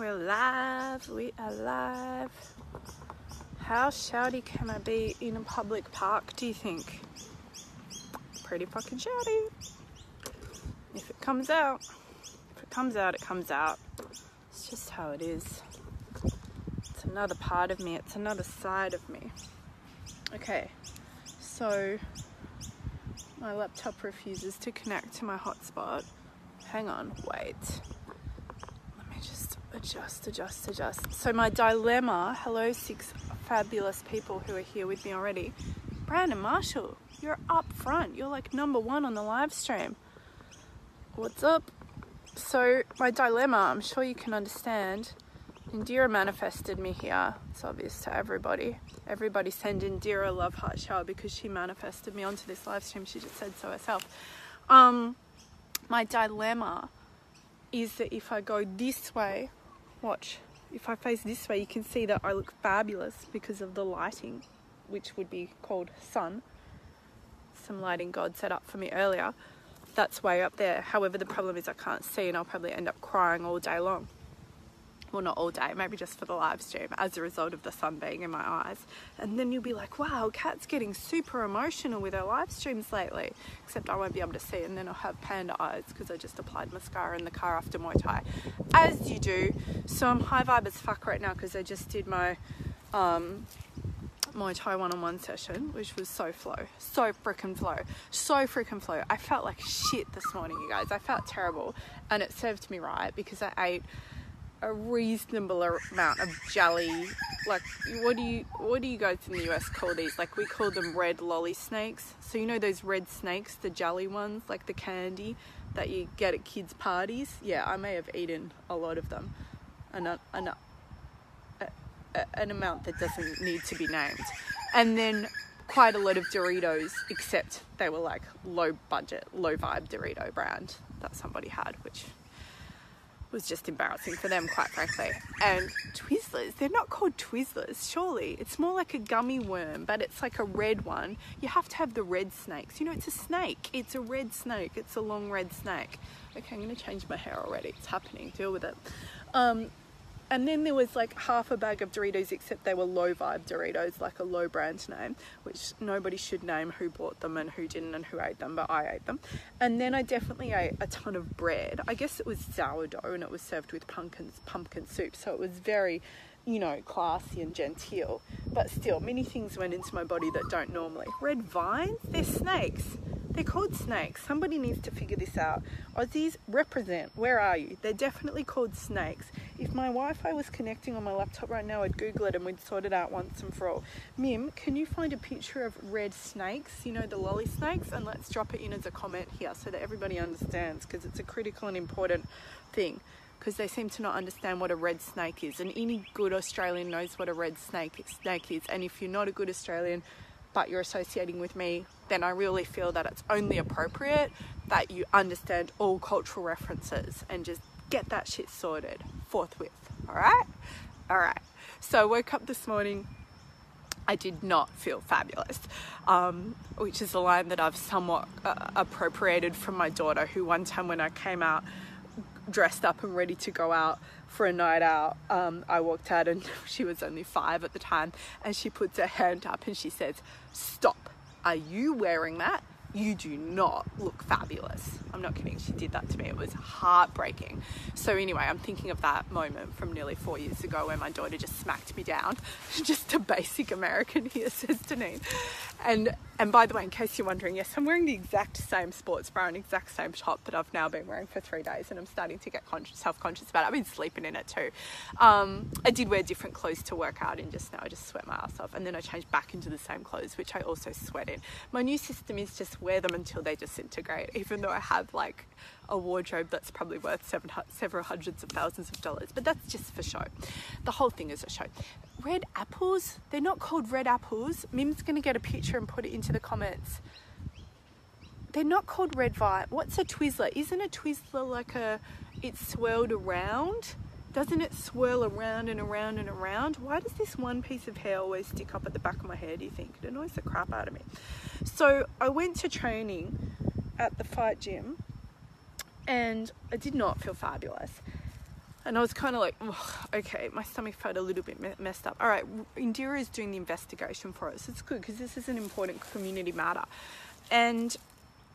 We're live. We are live. How shouty can I be in a public park, do you think? Pretty fucking shouty. If it comes out, if it comes out, it comes out. It's just how it is. It's another part of me, it's another side of me. Okay, so my laptop refuses to connect to my hotspot. Hang on, wait. Adjust, adjust, adjust. So, my dilemma hello, six fabulous people who are here with me already. Brandon Marshall, you're up front. You're like number one on the live stream. What's up? So, my dilemma, I'm sure you can understand. Indira manifested me here. It's obvious to everybody. Everybody send Indira love heart shower because she manifested me onto this live stream. She just said so herself. Um, my dilemma is that if I go this way, watch, if I face this way, you can see that I look fabulous because of the lighting, which would be called sun. Some lighting God set up for me earlier. That's way up there. However, the problem is I can't see and I'll probably end up crying all day long well, not all day, maybe just for the live stream as a result of the sun being in my eyes. And then you'll be like, wow, Kat's getting super emotional with her live streams lately. Except I won't be able to see, and then I'll have panda eyes because I just applied mascara in the car after Muay Thai, as you do. So I'm high vibe as fuck right now because I just did my um, Muay Thai one on one session, which was so flow, so freaking flow, so freaking flow. I felt like shit this morning, you guys. I felt terrible, and it served me right because I ate a reasonable amount of jelly. Like, what do you what do you guys in the US call these? Like, we call them red lolly snakes. So you know those red snakes, the jelly ones, like the candy that you get at kids' parties. Yeah, I may have eaten a lot of them, an an, an amount that doesn't need to be named, and then quite a lot of Doritos, except they were like low budget, low vibe Dorito brand that somebody had, which was just embarrassing for them, quite frankly. And Twizzlers, they're not called Twizzlers, surely. It's more like a gummy worm, but it's like a red one. You have to have the red snakes. You know, it's a snake. It's a red snake. It's a long red snake. Okay, I'm going to change my hair already. It's happening. Deal with it. Um, and then there was like half a bag of Doritos, except they were low vibe Doritos, like a low brand name, which nobody should name who bought them and who didn't and who ate them, but I ate them. And then I definitely ate a ton of bread. I guess it was sourdough and it was served with pumpkin, pumpkin soup, so it was very you know, classy and genteel. But still, many things went into my body that don't normally. Red vines, they're snakes. They're called snakes. Somebody needs to figure this out. Aussies, represent. Where are you? They're definitely called snakes. If my Wi Fi was connecting on my laptop right now, I'd Google it and we'd sort it out once and for all. Mim, can you find a picture of red snakes? You know, the lolly snakes? And let's drop it in as a comment here so that everybody understands because it's a critical and important thing because they seem to not understand what a red snake is. And any good Australian knows what a red snake snake is. And if you're not a good Australian, but you're associating with me, then I really feel that it's only appropriate that you understand all cultural references and just get that shit sorted forthwith. All right? All right. So I woke up this morning. I did not feel fabulous, um, which is a line that I've somewhat uh, appropriated from my daughter, who one time when I came out dressed up and ready to go out for a night out. Um, I walked out and she was only five at the time, and she puts her hand up and she says, Stop, are you wearing that? You do not look fabulous. I'm not kidding, she did that to me. It was heartbreaking. So, anyway, I'm thinking of that moment from nearly four years ago where my daughter just smacked me down. just a basic American here, says Deneen. And, and by the way, in case you're wondering, yes, I'm wearing the exact same sports bra and exact same top that I've now been wearing for three days, and I'm starting to get self conscious about it. I've been sleeping in it too. Um, I did wear different clothes to work out in just now. I just sweat my ass off, and then I changed back into the same clothes, which I also sweat in. My new system is just wear them until they disintegrate, even though I have like a wardrobe that's probably worth seven, several hundreds of thousands of dollars. But that's just for show. The whole thing is a show. Red apples, they're not called red apples. Mim's gonna get a picture and put it into the comments. They're not called red vine. What's a Twizzler? Isn't a Twizzler like a, it's swirled around? Doesn't it swirl around and around and around? Why does this one piece of hair always stick up at the back of my hair, do you think? It annoys the crap out of me. So I went to training at the fight gym and I did not feel fabulous. and I was kind of like, okay, my stomach felt a little bit messed up. All right, Indira is doing the investigation for us. It's good because this is an important community matter. And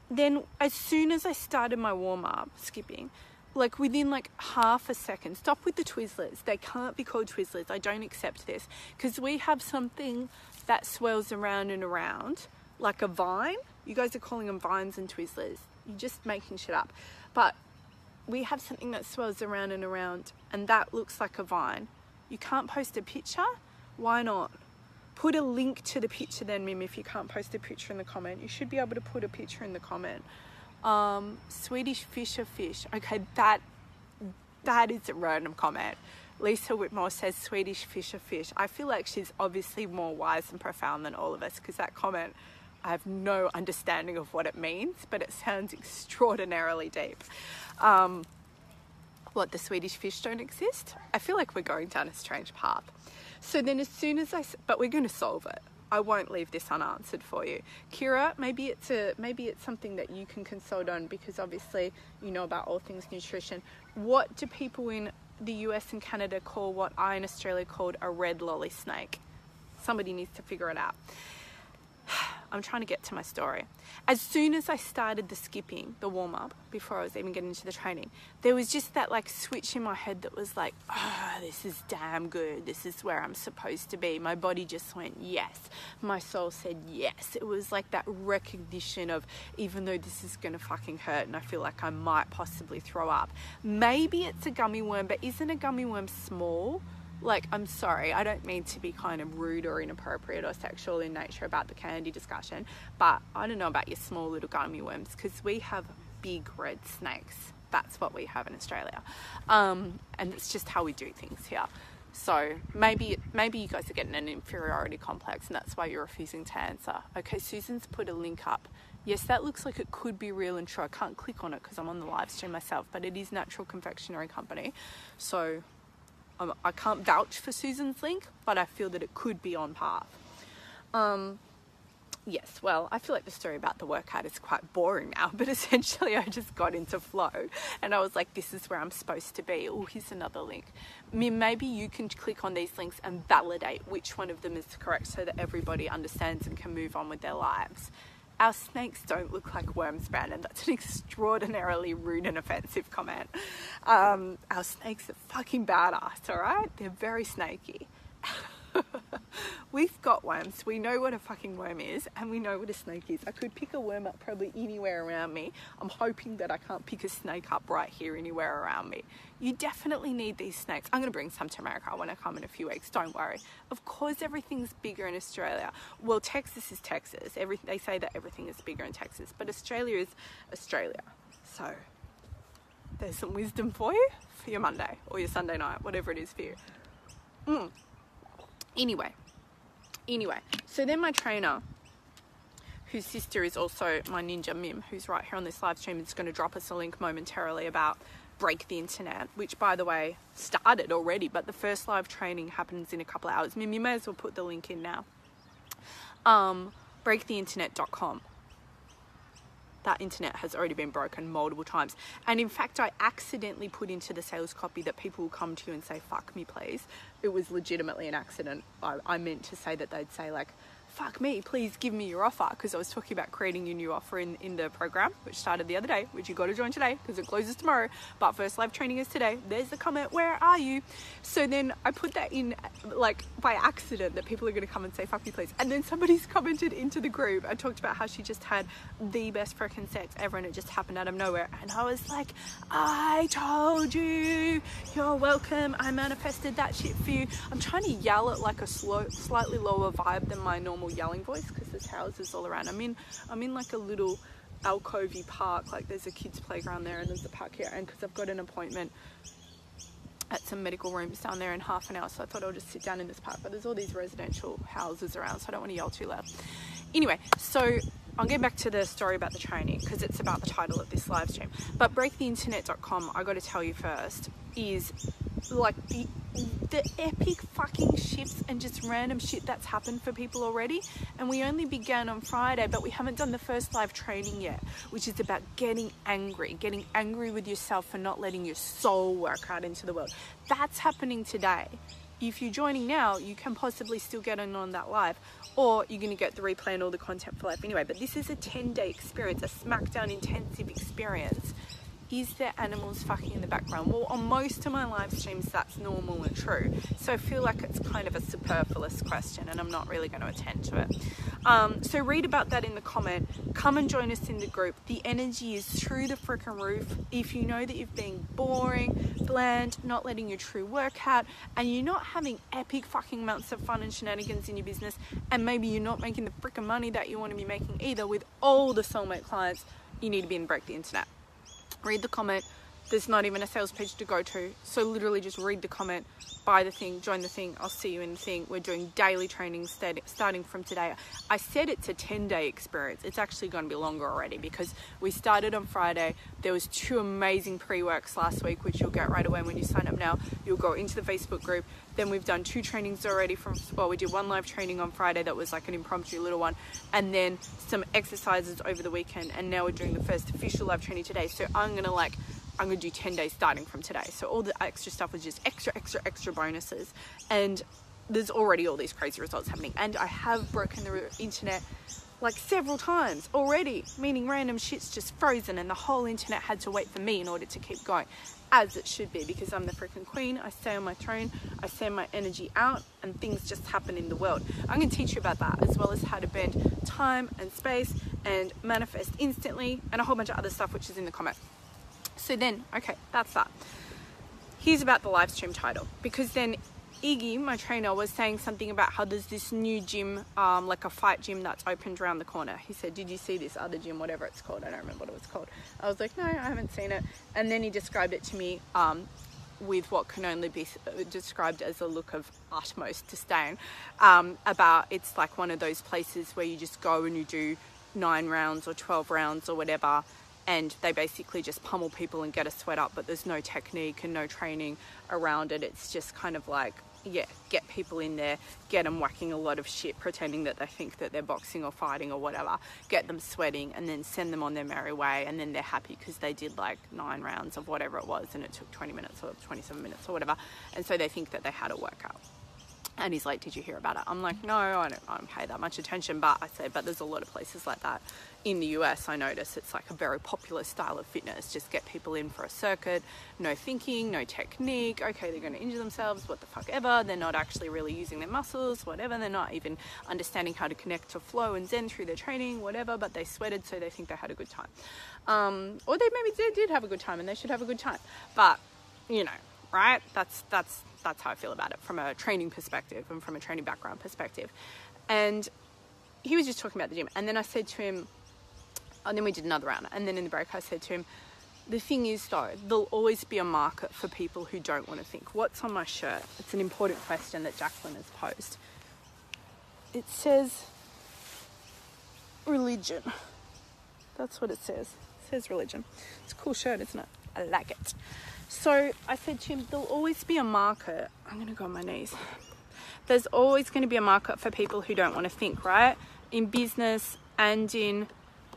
then as soon as I started my warm up skipping, like within like half a second, stop with the Twizzlers. They can't be called Twizzlers. I don't accept this because we have something that swirls around and around like a vine. You guys are calling them vines and Twizzlers. You're just making shit up. But we have something that swirls around and around, and that looks like a vine. You can't post a picture? Why not? Put a link to the picture then, Mim, if you can't post a picture in the comment. You should be able to put a picture in the comment. Um, Swedish Fisher Fish. Okay, that that is a random comment. Lisa Whitmore says Swedish Fisher Fish. I feel like she's obviously more wise and profound than all of us because that comment I have no understanding of what it means, but it sounds extraordinarily deep. Um, what, the Swedish fish don't exist? I feel like we're going down a strange path. So then, as soon as I, but we're going to solve it. I won't leave this unanswered for you. Kira, maybe it's a maybe it's something that you can consult on because obviously you know about all things nutrition. What do people in the US and Canada call what I in Australia called a red lolly snake? Somebody needs to figure it out. I'm trying to get to my story. As soon as I started the skipping, the warm up, before I was even getting into the training, there was just that like switch in my head that was like, oh, this is damn good. This is where I'm supposed to be. My body just went yes. My soul said yes. It was like that recognition of even though this is going to fucking hurt and I feel like I might possibly throw up, maybe it's a gummy worm, but isn't a gummy worm small? Like I'm sorry, I don't mean to be kind of rude or inappropriate or sexual in nature about the candy discussion, but I don't know about your small little gummy worms because we have big red snakes. That's what we have in Australia, um, and it's just how we do things here. So maybe maybe you guys are getting an inferiority complex, and that's why you're refusing to answer. Okay, Susan's put a link up. Yes, that looks like it could be real and true. I can't click on it because I'm on the live stream myself, but it is Natural Confectionery Company. So I can't vouch for Susan's link, but I feel that it could be on path. Um, yes, well, I feel like the story about the workout is quite boring now, but essentially I just got into flow and I was like, this is where I'm supposed to be. Oh, here's another link. Maybe you can click on these links and validate which one of them is correct so that everybody understands and can move on with their lives our snakes don't look like worms, Brandon. That's an extraordinarily rude and offensive comment. Um, our snakes are fucking badass, all right? They're very snaky. We've got worms. We know what a fucking worm is and we know what a snake is. I could pick a worm up probably anywhere around me. I'm hoping that I can't pick a snake up right here anywhere around me. You definitely need these snakes. I'm going to bring some to America when I come in a few weeks. Don't worry. Of course, everything's bigger in Australia. Well, Texas is Texas. Every, they say that everything is bigger in Texas, but Australia is Australia. So there's some wisdom for you for your Monday or your Sunday night, whatever it is for you. Mm. Anyway, anyway, so then my trainer, whose sister is also my ninja Mim, who's right here on this live stream, is going to drop us a link momentarily about break the internet, which by the way started already, but the first live training happens in a couple of hours. Mim, you may as well put the link in now. Um, breaktheinternet.com that internet has already been broken multiple times. And in fact, I accidentally put into the sales copy that people will come to you and say, fuck me, please. It was legitimately an accident. I, I meant to say that they'd say, like, fuck me, please give me your offer. Because I was talking about creating your new offer in, in the program, which started the other day, which you got to join today because it closes tomorrow. But first live training is today. There's the comment, where are you? So then I put that in like by accident that people are going to come and say, fuck me, please. And then somebody's commented into the group and talked about how she just had the best freaking sex ever and it just happened out of nowhere. And I was like, I told you, you're welcome. I manifested that shit for you. I'm trying to yell at like a slow, slightly lower vibe than my normal normal yelling voice because there's houses all around. I'm in I'm in like a little alcovey park. Like there's a kids playground there and there's a park here. And because I've got an appointment at some medical rooms down there in half an hour, so I thought I'll just sit down in this park. But there's all these residential houses around, so I don't want to yell too loud. Anyway, so I'll get back to the story about the training because it's about the title of this live stream. But breaktheinternet.com, I got to tell you first, is like the, the epic fucking shifts and just random shit that's happened for people already. And we only began on Friday, but we haven't done the first live training yet, which is about getting angry, getting angry with yourself for not letting your soul work out into the world. That's happening today. If you're joining now, you can possibly still get in on that live, or you're going to get the replay and all the content for life anyway. But this is a 10 day experience, a SmackDown intensive experience is there animals fucking in the background? Well, on most of my live streams, that's normal and true. So I feel like it's kind of a superfluous question and I'm not really going to attend to it. Um, so read about that in the comment. Come and join us in the group. The energy is through the freaking roof. If you know that you've been boring, bland, not letting your true work out, and you're not having epic fucking amounts of fun and shenanigans in your business, and maybe you're not making the freaking money that you want to be making either with all the soulmate clients, you need to be in Break the Internet read the comment. There's not even a sales page to go to. So literally just read the comment, buy the thing, join the thing. I'll see you in the thing. We're doing daily training starting from today. I said it's a 10 day experience. It's actually going to be longer already because we started on Friday. There was two amazing pre-works last week, which you'll get right away when you sign up now. You'll go into the Facebook group. Then we've done two trainings already from, well, we did one live training on Friday that was like an impromptu little one, and then some exercises over the weekend. And now we're doing the first official live training today. So I'm going to like I'm going to do 10 days starting from today. So all the extra stuff was just extra, extra, extra bonuses. And there's already all these crazy results happening. And I have broken the internet like several times already, meaning random shit's just frozen and the whole internet had to wait for me in order to keep going. As it should be, because I'm the freaking queen. I stay on my throne, I send my energy out, and things just happen in the world. I'm going to teach you about that, as well as how to bend time and space and manifest instantly, and a whole bunch of other stuff, which is in the comment. So then, okay, that's that. Here's about the live stream title because then Iggy, my trainer, was saying something about how there's this new gym, um, like a fight gym that's opened around the corner. He said, Did you see this other gym, whatever it's called? I don't remember what it was called. I was like, No, I haven't seen it. And then he described it to me um, with what can only be described as a look of utmost disdain. Um, about it's like one of those places where you just go and you do nine rounds or 12 rounds or whatever and they basically just pummel people and get a sweat up, but there's no technique and no training around it. It's just kind of like, yeah, get people in there, get them whacking a lot of shit, pretending that they think that they're boxing or fighting or whatever, get them sweating, and then send them on their merry way, and then they're happy because they did like nine rounds of whatever it was, and it took 20 minutes or 27 minutes or whatever, and so they think that they had a workout. And he's like, Did you hear about it? I'm like, No, I don't, I don't pay that much attention. But I said, But there's a lot of places like that. In the US, I notice it's like a very popular style of fitness. Just get people in for a circuit, no thinking, no technique. Okay, they're going to injure themselves, what the fuck ever. They're not actually really using their muscles, whatever. They're not even understanding how to connect to flow and zen through their training, whatever. But they sweated, so they think they had a good time. Um, or they maybe they did have a good time and they should have a good time. But, you know, right? That's, that's, that's how I feel about it from a training perspective and from a training background perspective. And he was just talking about the gym. And then I said to him, and then we did another round. And then in the break, I said to him, the thing is though, there'll always be a market for people who don't want to think. What's on my shirt? It's an important question that Jacqueline has posed. It says religion. That's what it says. It says religion. It's a cool shirt, isn't it? I like it. So I said to him, there'll always be a market. I'm going to go on my knees. There's always going to be a market for people who don't want to think, right? In business and in,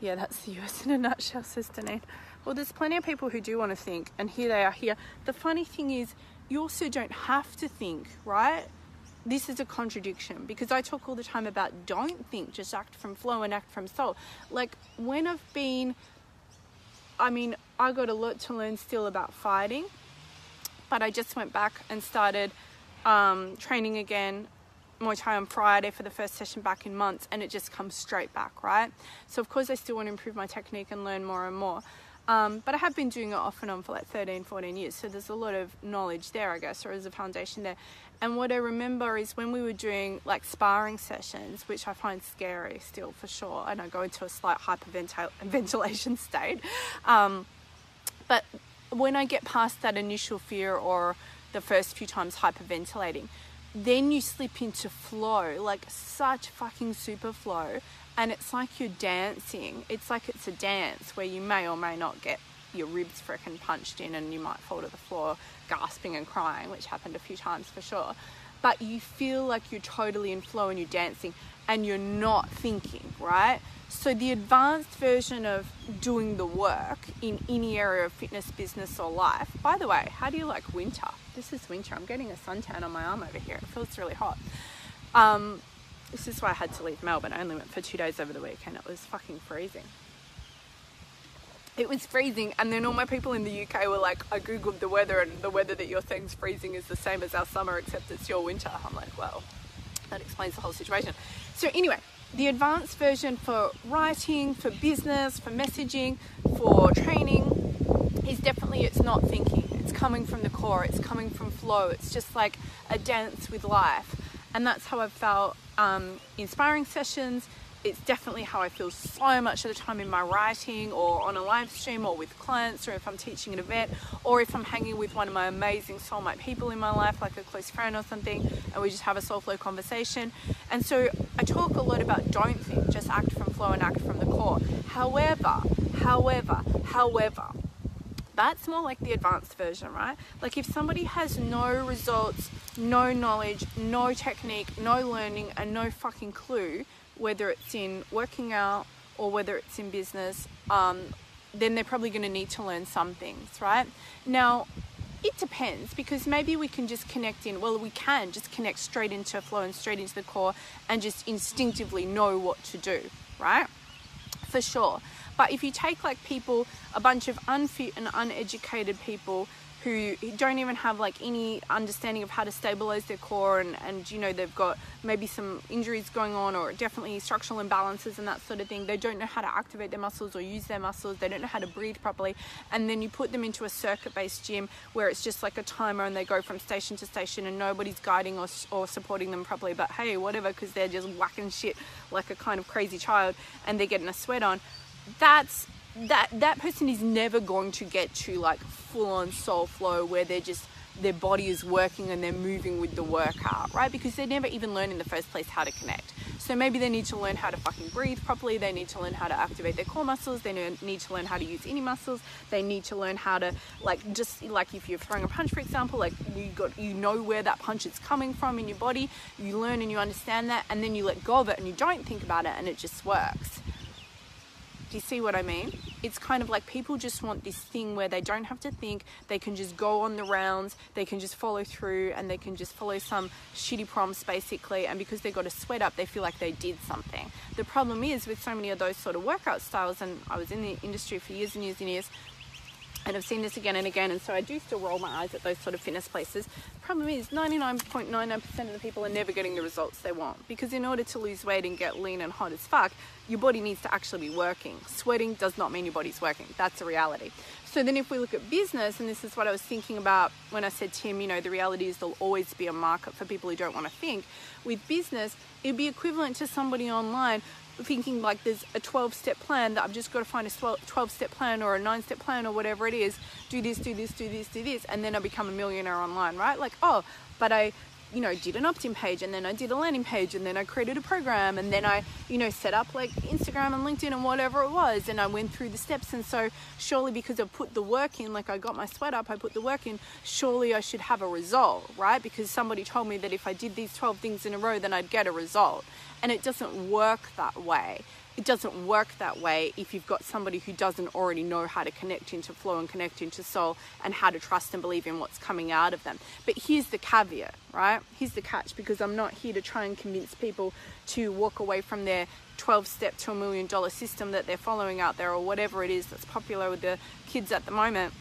yeah, that's the US in a nutshell, says Danine. Well, there's plenty of people who do want to think, and here they are here. The funny thing is, you also don't have to think, right? This is a contradiction because I talk all the time about don't think, just act from flow and act from soul. Like when I've been I mean, I got a lot to learn still about fighting, but I just went back and started um, training again Muay Thai on Friday for the first session back in months, and it just comes straight back, right? So, of course, I still want to improve my technique and learn more and more. Um, but I have been doing it off and on for like 13, 14 years. So there's a lot of knowledge there, I guess, or as a foundation there. And what I remember is when we were doing like sparring sessions, which I find scary still for sure, and I go into a slight hyperventilation state. Um, but when I get past that initial fear or the first few times hyperventilating, then you slip into flow, like such fucking super flow and it's like you're dancing. It's like it's a dance where you may or may not get your ribs freaking punched in and you might fall to the floor gasping and crying, which happened a few times for sure. But you feel like you're totally in flow and you're dancing and you're not thinking, right? So, the advanced version of doing the work in any area of fitness, business, or life. By the way, how do you like winter? This is winter. I'm getting a suntan on my arm over here. It feels really hot. Um, this is why I had to leave Melbourne. I only went for two days over the weekend. It was fucking freezing. It was freezing, and then all my people in the UK were like, I googled the weather, and the weather that you're freezing is the same as our summer, except it's your winter. I'm like, well, that explains the whole situation. So, anyway, the advanced version for writing, for business, for messaging, for training is definitely it's not thinking. It's coming from the core, it's coming from flow. It's just like a dance with life. And that's how I've felt um, inspiring sessions. It's definitely how I feel so much of the time in my writing or on a live stream or with clients or if I'm teaching an event or if I'm hanging with one of my amazing soulmate people in my life, like a close friend or something, and we just have a soul flow conversation. And so I talk a lot about don't think, just act from flow and act from the core. However, however, however, that's more like the advanced version, right? Like if somebody has no results, no knowledge, no technique, no learning, and no fucking clue, whether it's in working out or whether it's in business, um, then they're probably going to need to learn some things, right? Now, it depends because maybe we can just connect in, well, we can just connect straight into flow and straight into the core and just instinctively know what to do, right? For sure. But if you take like people, a bunch of unfit and uneducated people who don't even have like any understanding of how to stabilize their core and, and you know they've got maybe some injuries going on or definitely structural imbalances and that sort of thing. They don't know how to activate their muscles or use their muscles. They don't know how to breathe properly. And then you put them into a circuit based gym where it's just like a timer and they go from station to station and nobody's guiding or, or supporting them properly. But hey whatever because they're just whacking shit like a kind of crazy child and they're getting a sweat on. That's that that person is never going to get to like full on soul flow where they're just their body is working and they're moving with the workout, right? Because they never even learn in the first place how to connect. So maybe they need to learn how to fucking breathe properly. They need to learn how to activate their core muscles. They need to learn how to use any muscles. They need to learn how to like just like if you're throwing a punch, for example, like you got you know where that punch is coming from in your body. You learn and you understand that, and then you let go of it and you don't think about it, and it just works. Do you see what I mean? It's kind of like people just want this thing where they don't have to think, they can just go on the rounds, they can just follow through, and they can just follow some shitty prompts basically. And because they got a sweat up, they feel like they did something. The problem is with so many of those sort of workout styles, and I was in the industry for years and years and years, and I've seen this again and again, and so I do still roll my eyes at those sort of fitness places. Problem is 99.99% of the people are never getting the results they want because in order to lose weight and get lean and hot as fuck, your body needs to actually be working. Sweating does not mean your body's working. That's a reality. So then if we look at business, and this is what I was thinking about when I said, Tim, you know, the reality is there'll always be a market for people who don't want to think. With business, it'd be equivalent to somebody online thinking like there's a 12 step plan that I've just got to find a 12 step plan or a 9 step plan or whatever it is. Do this do this do this do this and then I become a millionaire online right? Like oh but I you know did an opt-in page and then I did a landing page and then I created a program and then I you know set up like Instagram and LinkedIn and whatever it was and I went through the steps. And so surely because I put the work in like I got my sweat up I put the work in surely I should have a result right? Because somebody told me that if I did these 12 things in a row then I'd get a result. And it doesn't work that way it doesn't work that way if you've got somebody who doesn't already know how to connect into flow and connect into soul and how to trust and believe in what's coming out of them. But here's the caveat, right? Here's the catch because I'm not here to try and convince people to walk away from their 12 step to a million dollar system that they're following out there or whatever it is that's popular with the kids at the moment.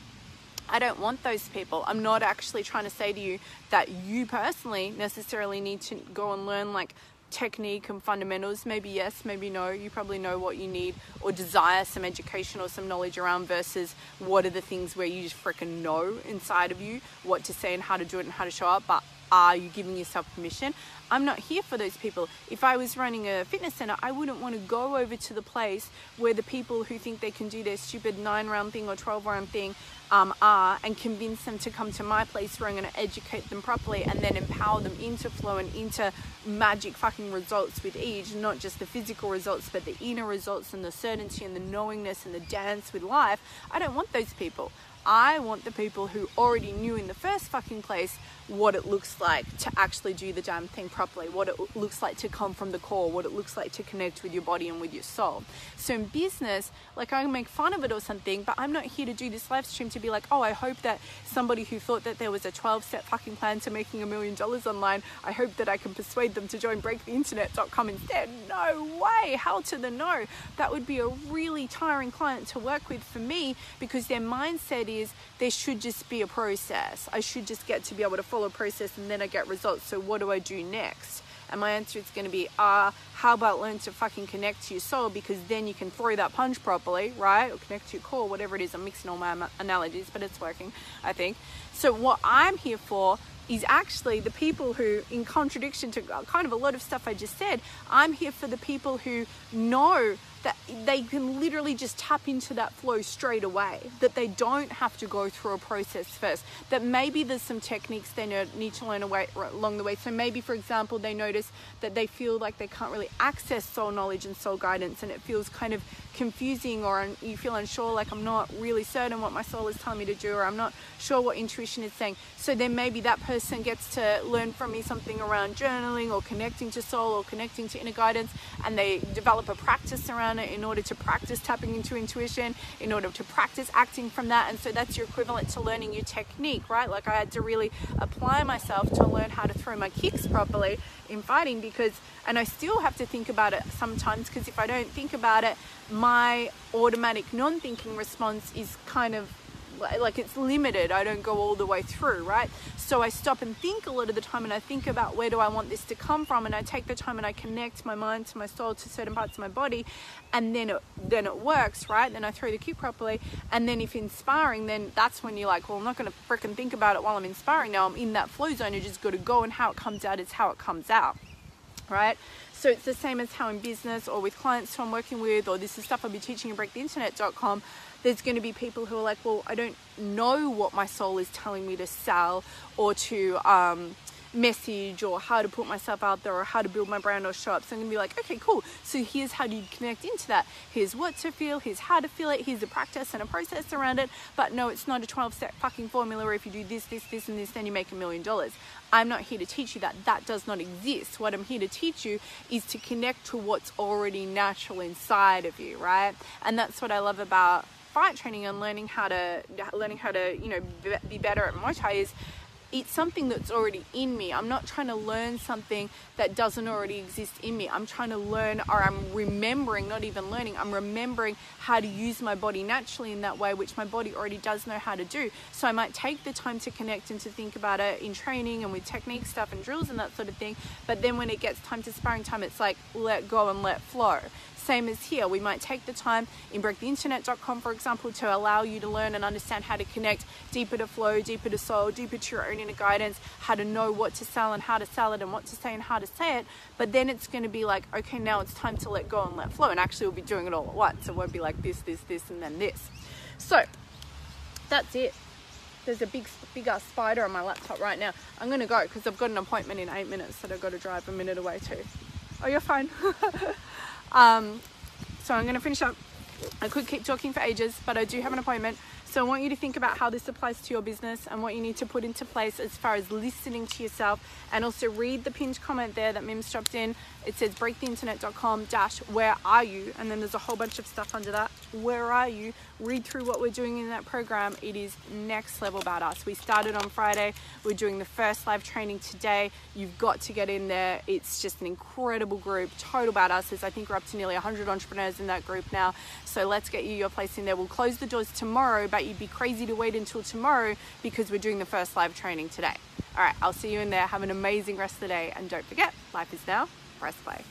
I don't want those people. I'm not actually trying to say to you that you personally necessarily need to go and learn like technique and fundamentals. Maybe yes, maybe no. You probably know what you need or desire some education or some knowledge around versus what are the things where you just freaking know inside of you what to say and how to do it and how to show up. But are you giving yourself permission? I'm not here for those people. If I was running a fitness center, I wouldn't want to go over to the place where the people who think they can do their stupid nine round thing or 12 round thing um, are and convince them to come to my place where I'm going to educate them properly and then empower them into flow and into magic fucking results with ease, not just the physical results, but the inner results and the certainty and the knowingness and the dance with life. I don't want those people. I want the people who already knew in the first fucking place what it looks like to actually do the damn thing properly, what it looks like to come from the core, what it looks like to connect with your body and with your soul. So in business, like I make fun of it or something, but I'm not here to do this live stream to be like, oh, I hope that somebody who thought that there was a 12 step fucking plan to making a million dollars online, I hope that I can persuade them to join breaktheinternet.com instead. No way. hell to the no? That would be a really tiring client to work with for me because their mindset is there should just be a process. I should just get to be able to a process and then I get results. So what do I do next? And my answer is going to be, ah, uh, how about learn to fucking connect to your soul because then you can throw that punch properly, right? Or connect to your core, whatever it is. I'm mixing all my analogies, but it's working, I think. So what I'm here for is actually the people who, in contradiction to kind of a lot of stuff I just said, I'm here for the people who know that they can literally just tap into that flow straight away, that they don't have to go through a process first, that maybe there's some techniques they need to learn away, along the way. So maybe, for example, they notice that they feel like they can't really access soul knowledge and soul guidance, and it feels kind of confusing, or you feel unsure, like I'm not really certain what my soul is telling me to do, or I'm not sure what intuition is saying. So then maybe that person gets to learn from me something around journaling or connecting to soul or connecting to inner guidance, and they develop a practice around it in order to practice tapping into intuition, in order to practice acting from that. And so that's your equivalent to learning your technique, right? Like I had to really apply myself to learn how to throw my kicks properly in fighting because, and I still have to think about it sometimes because if I don't think about it, my automatic non thinking response is kind of like it's limited. I don't go all the way through, right? So I stop and think a lot of the time and I think about where do I want this to come from and I take the time and I connect my mind to my soul to certain parts of my body and then it then it works, right? Then I throw the cue properly and then if inspiring then that's when you're like, well, I'm not going to freaking think about it while I'm inspiring. Now I'm in that flow zone. You just got to go and how it comes out is how it comes out right? So it's the same as how in business or with clients who I'm working with, or this is stuff I'll be teaching at breaktheinternet.com there's going to be people who are like, well, I don't know what my soul is telling me to sell or to um, message or how to put myself out there or how to build my brand or show up. So I'm gonna be like, okay, cool. So here's how do you connect into that. Here's what to feel, here's how to feel it, here's a practice and a process around it. But no, it's not a 12 step fucking formula where if you do this, this, this, and this, then you make a million dollars. I'm not here to teach you that. That does not exist. What I'm here to teach you is to connect to what's already natural inside of you, right? And that's what I love about fight training and learning how to learning how to you know be better at Muay Thai is it's something that's already in me. I'm not trying to learn something that doesn't already exist in me. I'm trying to learn, or I'm remembering, not even learning, I'm remembering how to use my body naturally in that way, which my body already does know how to do. So I might take the time to connect and to think about it in training and with technique stuff and drills and that sort of thing. But then when it gets time to sparring time, it's like let go and let flow. Same as here, we might take the time in breaktheinternet.com, for example, to allow you to learn and understand how to connect deeper to flow, deeper to soul, deeper to your own inner guidance, how to know what to sell and how to sell it and what to say and how to say it. But then it's going to be like, okay, now it's time to let go and let flow. And actually, we'll be doing it all at once. It won't be like this, this, this, and then this. So that's it there's a big big ass spider on my laptop right now i'm gonna go because i've got an appointment in eight minutes that i've got to drive a minute away to oh you're fine Um, so I'm going to finish up. I could keep talking for ages, but I do have an appointment. So I want you to think about how this applies to your business and what you need to put into place as far as listening to yourself and also read the pinned comment there that Mim's dropped in. It says breaktheinternet.com dash where are you? And then there's a whole bunch of stuff under that. Where are you? Read through what we're doing in that program. It is next level badass. We started on Friday. We're doing the first live training today. You've got to get in there. It's just an incredible group, total badasses. I think we're up to nearly 100 entrepreneurs in that group now. So let's get you your place in there. We'll close the doors tomorrow, but you'd be crazy to wait until tomorrow because we're doing the first live training today. All right, I'll see you in there. Have an amazing rest of the day. And don't forget, life is now. Press play.